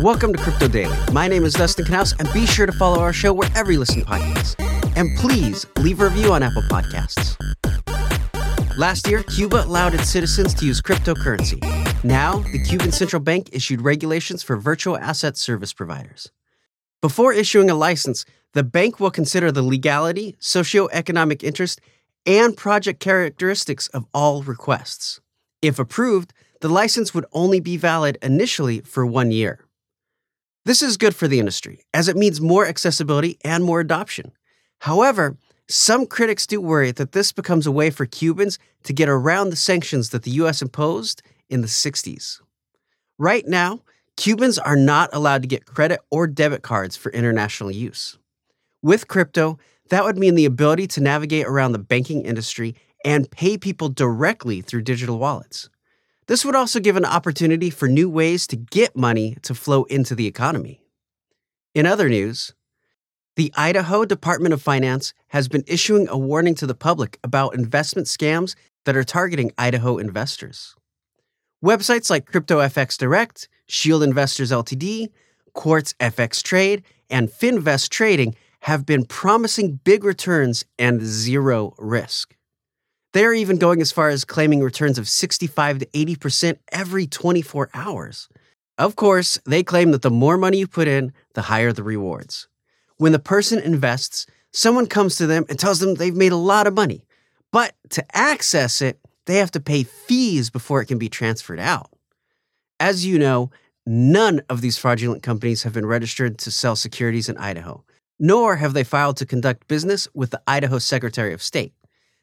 Welcome to Crypto Daily. My name is Dustin Knaus, and be sure to follow our show wherever you listen to podcasts. And please leave a review on Apple Podcasts. Last year, Cuba allowed its citizens to use cryptocurrency. Now, the Cuban Central Bank issued regulations for virtual asset service providers. Before issuing a license, the bank will consider the legality, socioeconomic interest, and project characteristics of all requests. If approved, the license would only be valid initially for one year. This is good for the industry, as it means more accessibility and more adoption. However, some critics do worry that this becomes a way for Cubans to get around the sanctions that the US imposed in the 60s. Right now, Cubans are not allowed to get credit or debit cards for international use. With crypto, that would mean the ability to navigate around the banking industry and pay people directly through digital wallets. This would also give an opportunity for new ways to get money to flow into the economy. In other news, the Idaho Department of Finance has been issuing a warning to the public about investment scams that are targeting Idaho investors. Websites like CryptoFX Direct, Shield Investors Ltd., Quartz FX Trade, and Finvest Trading have been promising big returns and zero risk. They are even going as far as claiming returns of 65 to 80% every 24 hours. Of course, they claim that the more money you put in, the higher the rewards. When the person invests, someone comes to them and tells them they've made a lot of money. But to access it, they have to pay fees before it can be transferred out. As you know, none of these fraudulent companies have been registered to sell securities in Idaho, nor have they filed to conduct business with the Idaho Secretary of State.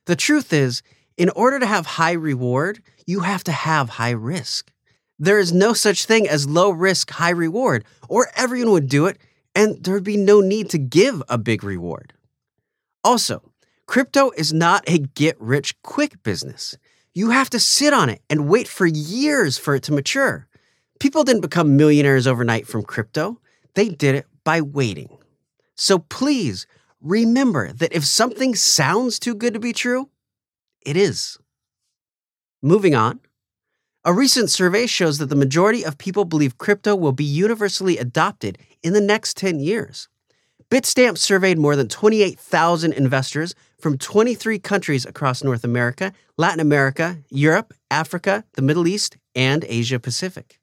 The truth is, in order to have high reward, you have to have high risk. There is no such thing as low risk, high reward, or everyone would do it, and there would be no need to give a big reward. Also, crypto is not a get rich quick business. You have to sit on it and wait for years for it to mature. People didn't become millionaires overnight from crypto, they did it by waiting. So please remember that if something sounds too good to be true, it is. Moving on. A recent survey shows that the majority of people believe crypto will be universally adopted in the next 10 years. Bitstamp surveyed more than 28,000 investors from 23 countries across North America, Latin America, Europe, Africa, the Middle East, and Asia Pacific.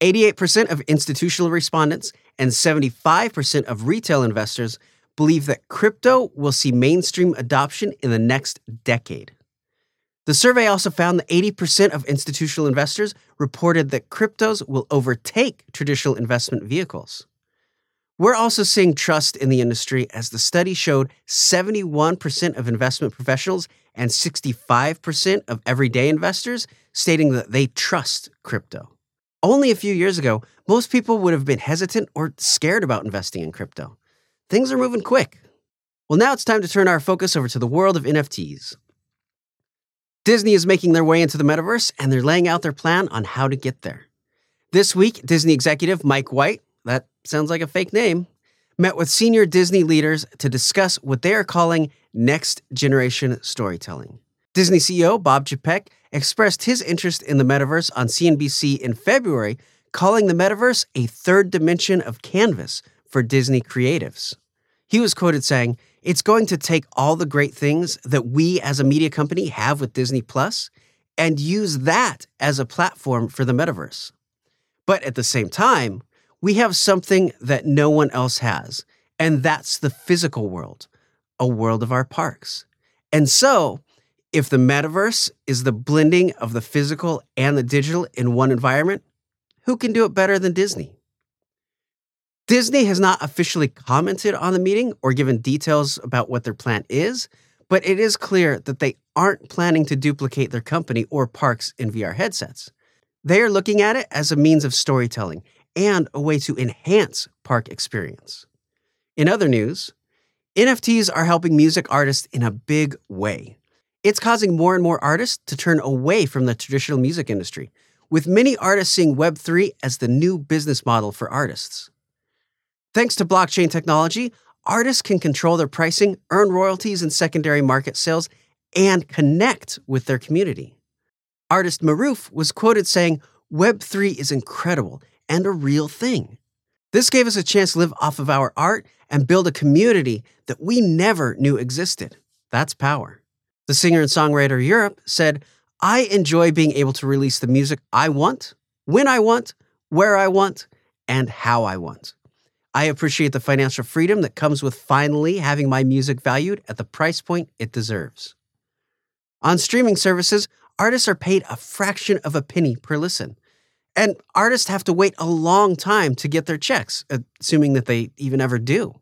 88% of institutional respondents and 75% of retail investors believe that crypto will see mainstream adoption in the next decade. The survey also found that 80% of institutional investors reported that cryptos will overtake traditional investment vehicles. We're also seeing trust in the industry as the study showed 71% of investment professionals and 65% of everyday investors stating that they trust crypto. Only a few years ago, most people would have been hesitant or scared about investing in crypto. Things are moving quick. Well, now it's time to turn our focus over to the world of NFTs. Disney is making their way into the metaverse and they're laying out their plan on how to get there. This week, Disney executive Mike White, that sounds like a fake name, met with senior Disney leaders to discuss what they are calling next generation storytelling. Disney CEO Bob Chapek expressed his interest in the metaverse on CNBC in February, calling the metaverse a third dimension of canvas for Disney creatives. He was quoted saying, It's going to take all the great things that we as a media company have with Disney Plus and use that as a platform for the metaverse. But at the same time, we have something that no one else has, and that's the physical world, a world of our parks. And so, if the metaverse is the blending of the physical and the digital in one environment, who can do it better than Disney? Disney has not officially commented on the meeting or given details about what their plan is, but it is clear that they aren't planning to duplicate their company or parks in VR headsets. They are looking at it as a means of storytelling and a way to enhance park experience. In other news, NFTs are helping music artists in a big way. It's causing more and more artists to turn away from the traditional music industry, with many artists seeing Web3 as the new business model for artists. Thanks to blockchain technology, artists can control their pricing, earn royalties in secondary market sales, and connect with their community. Artist Maruf was quoted saying, Web3 is incredible and a real thing. This gave us a chance to live off of our art and build a community that we never knew existed. That's power. The singer and songwriter Europe said, I enjoy being able to release the music I want, when I want, where I want, and how I want. I appreciate the financial freedom that comes with finally having my music valued at the price point it deserves. On streaming services, artists are paid a fraction of a penny per listen. And artists have to wait a long time to get their checks, assuming that they even ever do.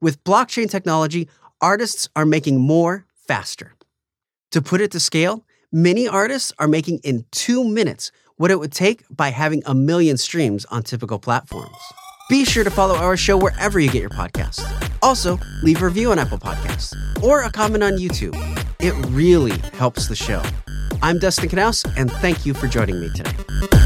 With blockchain technology, artists are making more faster. To put it to scale, many artists are making in two minutes what it would take by having a million streams on typical platforms. Be sure to follow our show wherever you get your podcasts. Also, leave a review on Apple Podcasts or a comment on YouTube. It really helps the show. I'm Dustin Knaus, and thank you for joining me today.